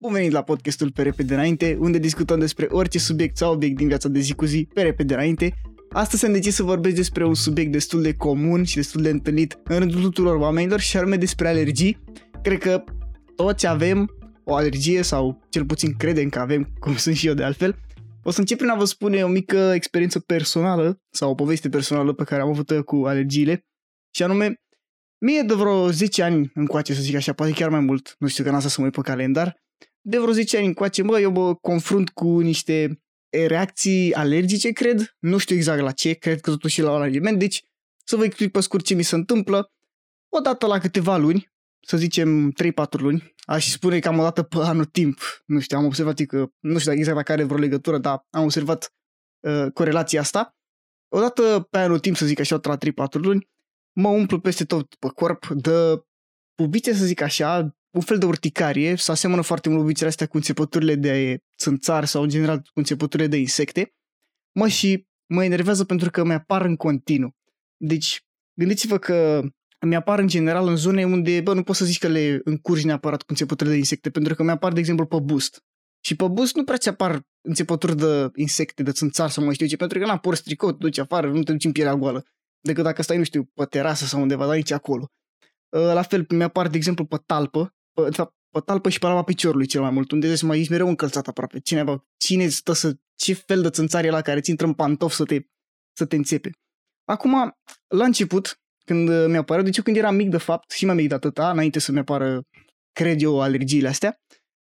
Bun venit la podcastul Pe Repede Înainte, unde discutăm despre orice subiect sau obiect din viața de zi cu zi, pe repede înainte. Astăzi am decis să vorbesc despre un subiect destul de comun și destul de întâlnit în rândul tuturor oamenilor și anume despre alergii. Cred că toți avem o alergie sau cel puțin credem că avem, cum sunt și eu de altfel. O să încep prin a vă spune o mică experiență personală sau o poveste personală pe care am avut cu alergiile și anume Mie de vreo 10 ani încoace, să zic așa, poate chiar mai mult, nu știu că n-am să mă uit pe calendar, de vreo 10 ani încoace, mă, eu mă confrunt cu niște reacții alergice, cred, nu știu exact la ce, cred că totuși la un aliment, deci să vă explic pe scurt ce mi se întâmplă. Odată la câteva luni, să zicem 3-4 luni, aș spune că am o dată pe anul timp, nu știu, am observat că, nu știu exact dacă are vreo legătură, dar am observat uh, corelația asta. Odată pe anul timp, să zic așa, la 3-4 luni, mă umplu peste tot pe corp de pubițe, să zic așa, un fel de urticarie, să asemănă foarte mult bubițele astea cu înțepăturile de țânțar sau în general cu înțepăturile de insecte. Mă și mă enervează pentru că mi-apar în continuu. Deci, gândiți-vă că mi-apar în general în zone unde, bă, nu pot să zici că le încurci neapărat cu înțepăturile de insecte, pentru că mi-apar, de exemplu, pe boost. Și pe boost nu prea ți apar înțepături de insecte, de țânțar sau mai știu ce, pentru că n-am porți tricot, te duci afară, nu te duci în pielea goală decât dacă stai, nu știu, pe terasă sau undeva, dar nici acolo. Uh, la fel, mi-apar, de exemplu, pe talpă, pe, de fapt, pe talpă și pe lama piciorului cel mai mult, unde mai ești mereu încălțat aproape. Cineva, cine stă să, ce fel de țânțar e la care ți intră în pantof să te, să te înțepe. Acum, la început, când uh, mi apare, deci eu când eram mic de fapt, și mai mic de atâta, înainte să mi apară, cred eu, alergiile astea,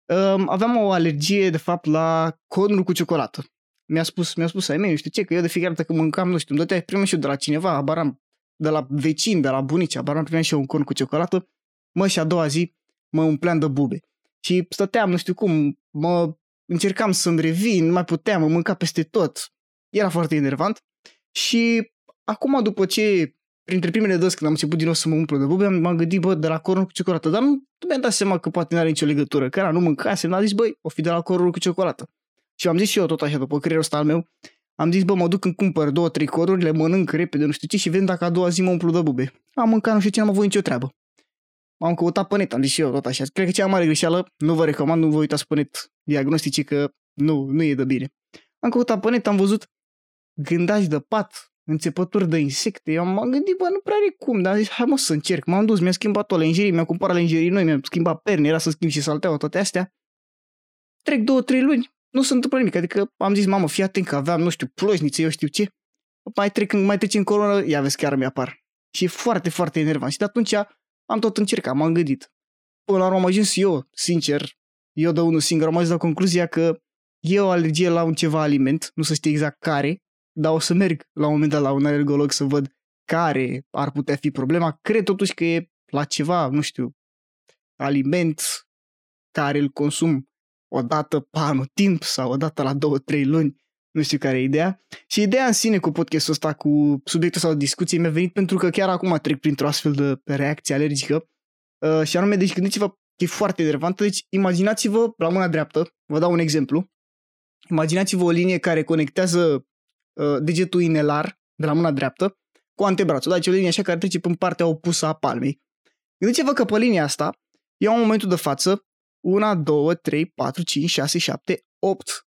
um, aveam o alergie, de fapt, la cornul cu ciocolată mi-a spus, mi-a spus ai mei, nu știu ce, că eu de fiecare dată când mâncam, nu știu, îmi dătea, primeam și eu de la cineva, abaram, de la vecini, de la bunici, abaram, primeam și eu un corn cu ciocolată, mă, și a doua zi mă umpleam de bube. Și stăteam, nu știu cum, mă încercam să-mi revin, nu mai puteam, mă mânca peste tot. Era foarte enervant. Și acum, după ce, printre primele dăți când am început din nou să mă umplu de bube, m-am gândit, bă, de la cornul cu ciocolată. Dar nu, nu mi-am dat seama că poate nu are nicio legătură, că era, nu mâncasem, am zis, băi, o fi de la cornul cu ciocolată. Și am zis și eu tot așa, după creierul ăsta al meu, am zis, bă, mă duc când cumpăr două, trei coruri, le mănânc repede, nu știu ce, și vedem dacă a doua zi mă umplu de bube. Am mâncat, nu știu ce, n-am avut nicio treabă. M-am căutat pe net, am zis și eu tot așa. Cred că cea mai mare greșeală, nu vă recomand, nu vă uitați pe net diagnostici că nu, nu e de bine. Am căutat pe net, am văzut gândași de pat, înțepături de insecte. Eu m-am gândit, bă, nu prea are cum, dar am zis, hai mă să încerc. M-am dus, mi-am schimbat o lenjerii, mi-am cumpărat lenjerii noi, mi-am schimbat perne, era să schimb și salteaua, toate astea. Trec două, trei luni, nu se întâmplă nimic. Adică am zis, mamă, fii atent că aveam, nu știu, plojnițe, eu știu ce. Mai trec, mai treci în coronă, ia vezi, chiar mi-apar. Și e foarte, foarte enervant. Și de atunci am tot încercat, m-am gândit. Până la urmă am ajuns eu, sincer, eu de unul singur, am ajuns la concluzia că e o alergie la un ceva aliment, nu să știu exact care, dar o să merg la un moment dat la un alergolog să văd care ar putea fi problema. Cred totuși că e la ceva, nu știu, aliment care îl consum o dată pe anul timp sau o dată la două, trei luni, nu știu care e ideea. Și ideea în sine cu podcastul ăsta, cu subiectul sau discuție, mi-a venit pentru că chiar acum trec printr-o astfel de reacție alergică. Uh, și anume, deci gândiți-vă că e foarte enervantă. Deci imaginați-vă la mâna dreaptă, vă dau un exemplu, imaginați-vă o linie care conectează uh, degetul inelar de la mâna dreaptă cu antebrațul. Deci o linie așa care trece în partea opusă a palmei. Gândiți-vă că pe linia asta, eu în momentul de față 1, 2, 3, 4, 5, 6, 7, 8,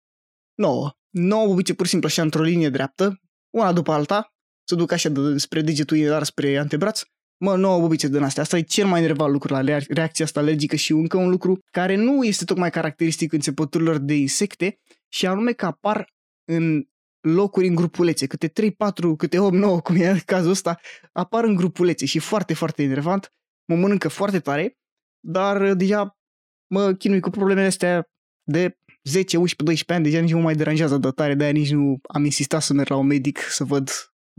9. 9 bubițe pur și simplu așa într-o linie dreaptă, una după alta, să duc așa de, spre degetul iar spre antebraț, mă, 9 bubițe din astea. Asta e cel mai enervant lucru la reacția asta alergică și încă un lucru care nu este tocmai caracteristic înțepăturilor de insecte și anume că apar în locuri în grupulețe, câte 3, 4, câte 8, 9, cum e cazul ăsta, apar în grupulețe și foarte, foarte enervant, mă mănâncă foarte tare, dar deja mă chinui cu problemele astea de 10, 11, 12 ani, deja nici nu mă mai deranjează de tare, de-aia nici nu am insistat să merg la un medic să văd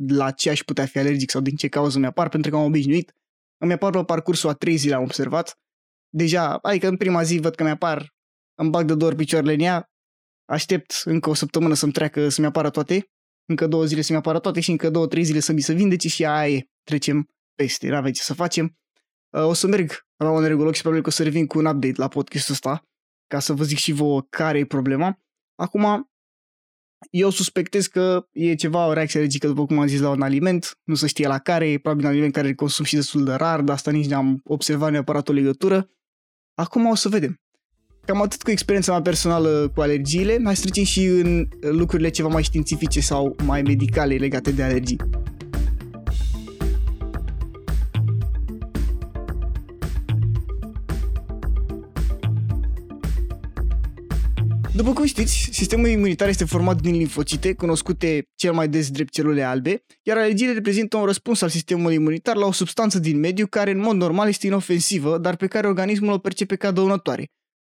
la ce aș putea fi alergic sau din ce cauză mi-apar, pentru că am obișnuit. Îmi apar pe parcursul a 3 zile, am observat. Deja, adică în prima zi văd că mi-apar, îmi bag de două ori picioarele în ea, aștept încă o săptămână să-mi treacă, să-mi apară toate, încă două zile să-mi apară toate și încă două, trei zile să mi se vindece și aia e, trecem peste, n-avem ce să facem. O să merg la un neurolog și probabil că o să revin cu un update la podcastul ăsta ca să vă zic și vouă care e problema. Acum, eu suspectez că e ceva, o reacție alergică, după cum am zis, la un aliment, nu se știe la care, e probabil un aliment care îl consum și destul de rar, dar asta nici n-am observat neapărat o legătură. Acum o să vedem. Cam atât cu experiența mea personală cu alergiile, mai să trecem și în lucrurile ceva mai științifice sau mai medicale legate de alergii. După cum știți, sistemul imunitar este format din limfocite, cunoscute cel mai des drept celule albe, iar alergiile reprezintă un răspuns al sistemului imunitar la o substanță din mediu care în mod normal este inofensivă, dar pe care organismul o percepe ca dăunătoare.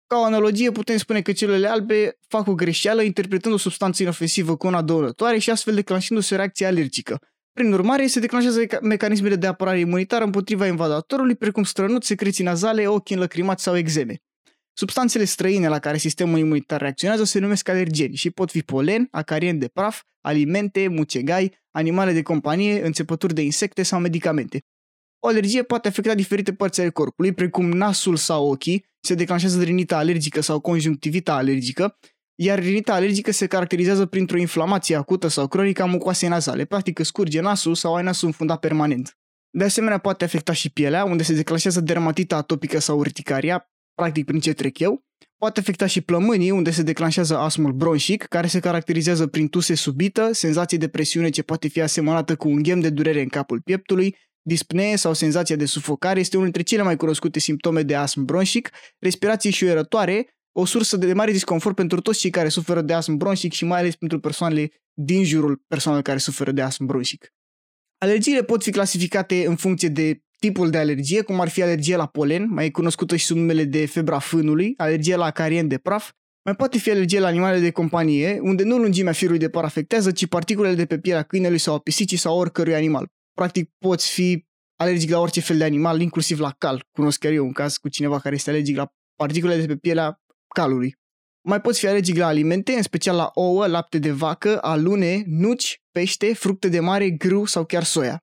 Ca o analogie, putem spune că celulele albe fac o greșeală interpretând o substanță inofensivă cu una dăunătoare și astfel declanșându-se o reacție alergică. Prin urmare, se declanșează mecanismele de apărare imunitară împotriva invadatorului, precum strănuți, secreții nazale, ochi înlăcrimați sau exeme. Substanțele străine la care sistemul imunitar reacționează se numesc alergeni și pot fi polen, acarien de praf, alimente, mucegai, animale de companie, înțepături de insecte sau medicamente. O alergie poate afecta diferite părți ale corpului, precum nasul sau ochii, se declanșează de rinita alergică sau conjunctivita alergică, iar rinita alergică se caracterizează printr-o inflamație acută sau cronică a mucoasei nazale, practic scurge nasul sau ai nasul înfundat permanent. De asemenea, poate afecta și pielea, unde se declanșează dermatita atopică sau urticaria, practic prin ce trec eu. Poate afecta și plămânii, unde se declanșează asmul bronșic, care se caracterizează prin tuse subită, senzație de presiune ce poate fi asemănată cu un ghem de durere în capul pieptului, dispnee sau senzația de sufocare este unul dintre cele mai cunoscute simptome de asm bronșic, respirație șuierătoare, o sursă de mare disconfort pentru toți cei care suferă de asm bronșic și mai ales pentru persoanele din jurul persoanelor care suferă de asm bronșic. Alergiile pot fi clasificate în funcție de tipul de alergie, cum ar fi alergia la polen, mai cunoscută și sub numele de febra fânului, alergia la carien de praf, mai poate fi alergie la animale de companie, unde nu lungimea firului de par afectează, ci particulele de pe pielea câinelui sau a pisicii sau oricărui animal. Practic poți fi alergic la orice fel de animal, inclusiv la cal. Cunosc chiar eu un caz cu cineva care este alergic la particulele de pe pielea calului. Mai poți fi alergic la alimente, în special la ouă, lapte de vacă, alune, nuci, pește, fructe de mare, grâu sau chiar soia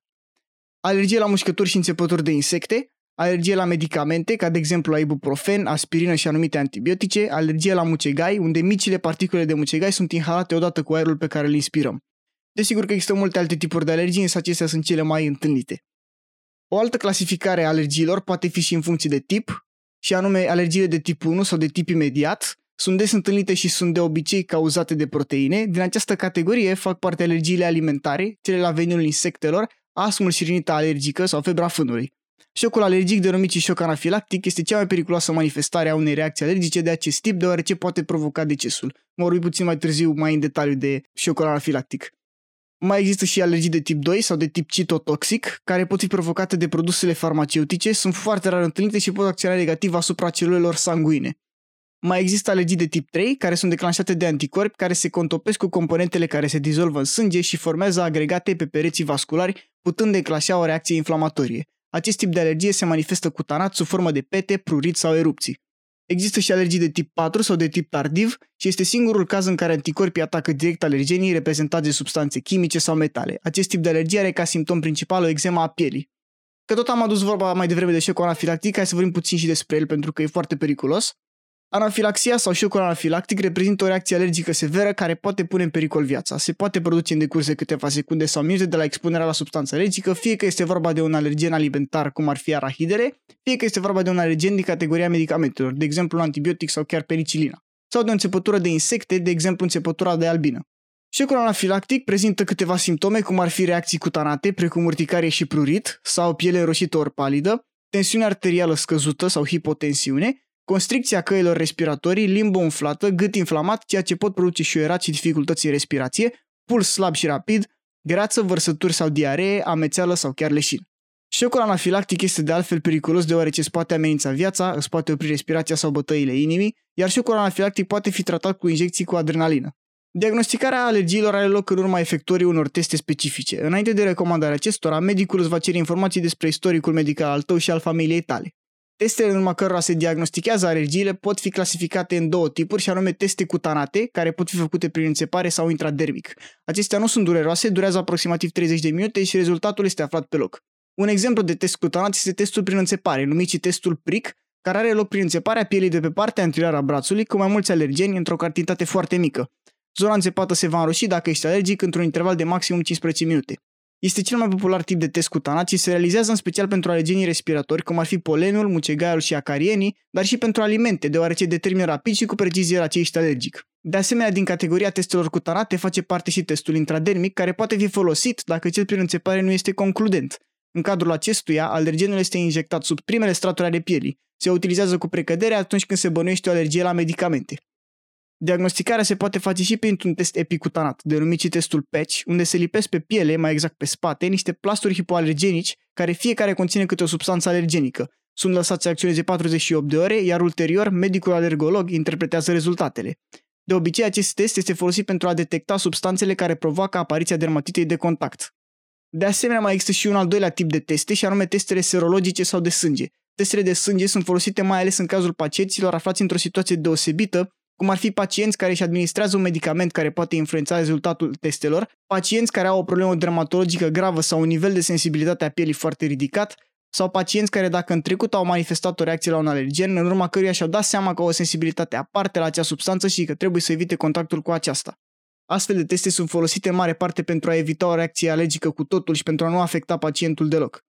alergie la mușcături și înțepături de insecte, alergie la medicamente, ca de exemplu la ibuprofen, aspirină și anumite antibiotice, alergie la mucegai, unde micile particule de mucegai sunt inhalate odată cu aerul pe care îl inspirăm. Desigur că există multe alte tipuri de alergii, însă acestea sunt cele mai întâlnite. O altă clasificare a alergiilor poate fi și în funcție de tip, și anume alergiile de tip 1 sau de tip imediat, sunt des întâlnite și sunt de obicei cauzate de proteine. Din această categorie fac parte alergiile alimentare, cele la veniul insectelor, asmul și rinita alergică sau febra fânului. Șocul alergic denumit și șoc anafilactic este cea mai periculoasă manifestare a unei reacții alergice de acest tip, deoarece poate provoca decesul. Mă vorbi puțin mai târziu, mai în detaliu, de șocul anafilactic. Mai există și alergii de tip 2 sau de tip citotoxic, care pot fi provocate de produsele farmaceutice, sunt foarte rar întâlnite și pot acționa negativ asupra celulelor sanguine. Mai există alergii de tip 3, care sunt declanșate de anticorpi care se contopesc cu componentele care se dizolvă în sânge și formează agregate pe pereții vasculari, putând declanșa o reacție inflamatorie. Acest tip de alergie se manifestă cutanat sub formă de pete, prurit sau erupții. Există și alergii de tip 4 sau de tip tardiv și este singurul caz în care anticorpii atacă direct alergenii reprezentați de substanțe chimice sau metale. Acest tip de alergie are ca simptom principal o eczema a pielii. Că tot am adus vorba mai devreme de șocul anafilactic, hai să vorbim puțin și despre el pentru că e foarte periculos. Anafilaxia sau șocul anafilactic reprezintă o reacție alergică severă care poate pune în pericol viața. Se poate produce în decurs de câteva secunde sau minute de la expunerea la substanță alergică, fie că este vorba de un alergen alimentar, cum ar fi arahidele, fie că este vorba de un alergen din categoria medicamentelor, de exemplu un antibiotic sau chiar penicilina, sau de o înțepătură de insecte, de exemplu înțepătura de albină. Șocul anafilactic prezintă câteva simptome, cum ar fi reacții cutanate, precum urticarie și prurit, sau piele roșită ori palidă, tensiune arterială scăzută sau hipotensiune, constricția căilor respiratorii, limbă umflată, gât inflamat, ceea ce pot produce șuierat și dificultăți în respirație, puls slab și rapid, greață, vărsături sau diaree, amețeală sau chiar leșin. Șocul anafilactic este de altfel periculos deoarece îți poate amenința viața, îți poate opri respirația sau bătăile inimii, iar șocul anafilactic poate fi tratat cu injecții cu adrenalină. Diagnosticarea alergiilor are loc în urma efectuării unor teste specifice. Înainte de recomandarea acestora, medicul îți va cere informații despre istoricul medical al tău și al familiei tale. Testele în urma cărora se diagnostichează alergiile pot fi clasificate în două tipuri, și anume teste cutanate, care pot fi făcute prin înțepare sau intradermic. Acestea nu sunt dureroase, durează aproximativ 30 de minute și rezultatul este aflat pe loc. Un exemplu de test cutanat este testul prin înțepare, numit și testul PRIC, care are loc prin înțeparea pielii de pe partea anterioară a brațului cu mai mulți alergeni într-o cantitate foarte mică. Zona înțepată se va înroși dacă ești alergic într-un interval de maximum 15 minute. Este cel mai popular tip de test cutanat și se realizează în special pentru alergenii respiratori, cum ar fi polenul, mucegaiul și acarienii, dar și pentru alimente, deoarece determină rapid și cu precizie la ce ești alergic. De asemenea, din categoria testelor cutanate face parte și testul intradermic, care poate fi folosit dacă cel prin înțepare nu este concludent. În cadrul acestuia, alergenul este injectat sub primele straturi ale pielii. Se utilizează cu precădere atunci când se bănuiește o alergie la medicamente. Diagnosticarea se poate face și printr-un test epicutanat, denumit și testul patch, unde se lipesc pe piele, mai exact pe spate, niște plasturi hipoalergenici, care fiecare conține câte o substanță alergenică. Sunt lăsați să acționeze 48 de ore, iar ulterior, medicul alergolog interpretează rezultatele. De obicei, acest test este folosit pentru a detecta substanțele care provoacă apariția dermatitei de contact. De asemenea, mai există și un al doilea tip de teste, și anume testele serologice sau de sânge. Testele de sânge sunt folosite mai ales în cazul pacienților aflați într-o situație deosebită, cum ar fi pacienți care își administrează un medicament care poate influența rezultatul testelor, pacienți care au o problemă dermatologică gravă sau un nivel de sensibilitate a pielii foarte ridicat, sau pacienți care dacă în trecut au manifestat o reacție la un alergen, în urma căruia și-au dat seama că au o sensibilitate aparte la acea substanță și că trebuie să evite contactul cu aceasta. Astfel de teste sunt folosite în mare parte pentru a evita o reacție alergică cu totul și pentru a nu afecta pacientul deloc.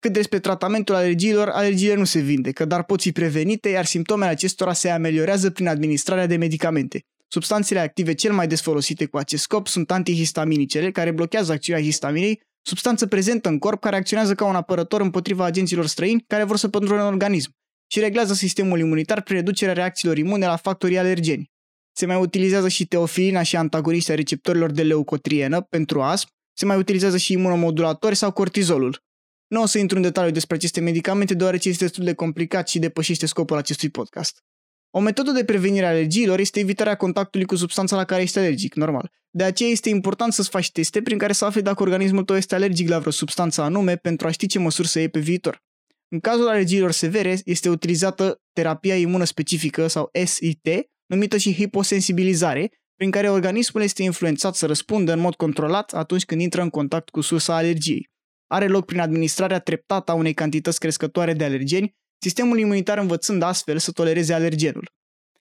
Cât despre tratamentul alergiilor, alergiile nu se vindecă, dar pot fi prevenite, iar simptomele acestora se ameliorează prin administrarea de medicamente. Substanțele active cel mai des folosite cu acest scop sunt antihistaminicele, care blochează acțiunea histaminei, substanță prezentă în corp care acționează ca un apărător împotriva agenților străini care vor să pătrundă în organism și reglează sistemul imunitar prin reducerea reacțiilor imune la factorii alergeni. Se mai utilizează și teofilina și antagoniștii receptorilor de leucotrienă pentru astm, se mai utilizează și imunomodulatori sau cortizolul. Nu o să intru în detaliu despre aceste medicamente, deoarece este destul de complicat și depășește scopul acestui podcast. O metodă de prevenire a alergiilor este evitarea contactului cu substanța la care ești alergic, normal. De aceea este important să-ți faci teste prin care să afli dacă organismul tău este alergic la vreo substanță anume pentru a ști ce măsuri să iei pe viitor. În cazul alergiilor severe, este utilizată terapia imună specifică sau SIT, numită și hiposensibilizare, prin care organismul este influențat să răspundă în mod controlat atunci când intră în contact cu sursa alergiei are loc prin administrarea treptată a unei cantități crescătoare de alergeni, sistemul imunitar învățând astfel să tolereze alergenul.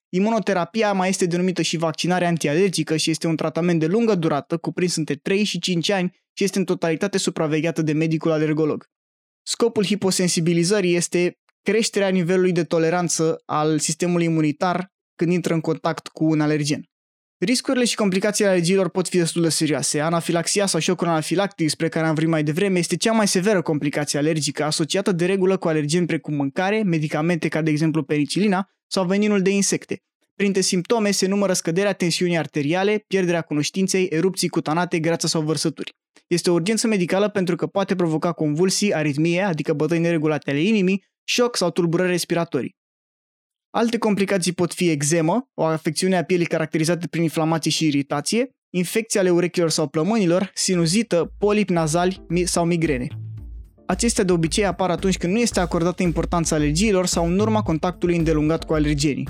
Imunoterapia mai este denumită și vaccinare antialergică și este un tratament de lungă durată, cuprins între 3 și 5 ani și este în totalitate supravegheată de medicul alergolog. Scopul hiposensibilizării este creșterea nivelului de toleranță al sistemului imunitar când intră în contact cu un alergen. Riscurile și complicațiile alergiilor pot fi destul de serioase. Anafilaxia sau șocul anafilactic, despre care am vorbit mai devreme, este cea mai severă complicație alergică, asociată de regulă cu alergeni precum mâncare, medicamente ca de exemplu penicilina sau veninul de insecte. Printre simptome se numără scăderea tensiunii arteriale, pierderea cunoștinței, erupții cutanate, greață sau vărsături. Este o urgență medicală pentru că poate provoca convulsii, aritmie, adică bătăi neregulate ale inimii, șoc sau tulburări respiratorii. Alte complicații pot fi eczemă, o afecțiune a pielii caracterizată prin inflamație și iritație, infecții ale urechilor sau plămânilor, sinuzită, polip nazali sau migrene. Acestea de obicei apar atunci când nu este acordată importanța alergiilor sau în urma contactului îndelungat cu alergenii.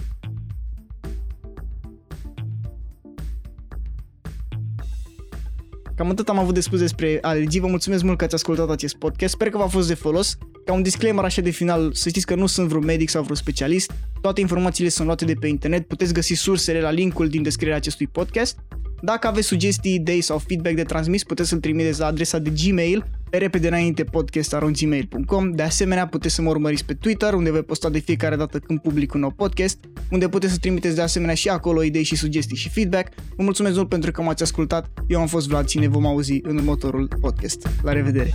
Cam atât am avut de spus despre alergii. Vă mulțumesc mult că ați ascultat acest podcast. Sper că v-a fost de folos. Ca un disclaimer așa de final, să știți că nu sunt vreun medic sau vreun specialist. Toate informațiile sunt luate de pe internet. Puteți găsi sursele la linkul din descrierea acestui podcast. Dacă aveți sugestii, idei sau feedback de transmis, puteți să-l trimiteți la adresa de Gmail pe repede înainte podcast.gmail.com De asemenea, puteți să mă urmăriți pe Twitter, unde voi posta de fiecare dată când public un nou podcast, unde puteți să trimiteți de asemenea și acolo idei și sugestii și feedback. Vă mulțumesc mult pentru că m-ați ascultat. Eu am fost Vlad și ne vom auzi în următorul podcast. La revedere!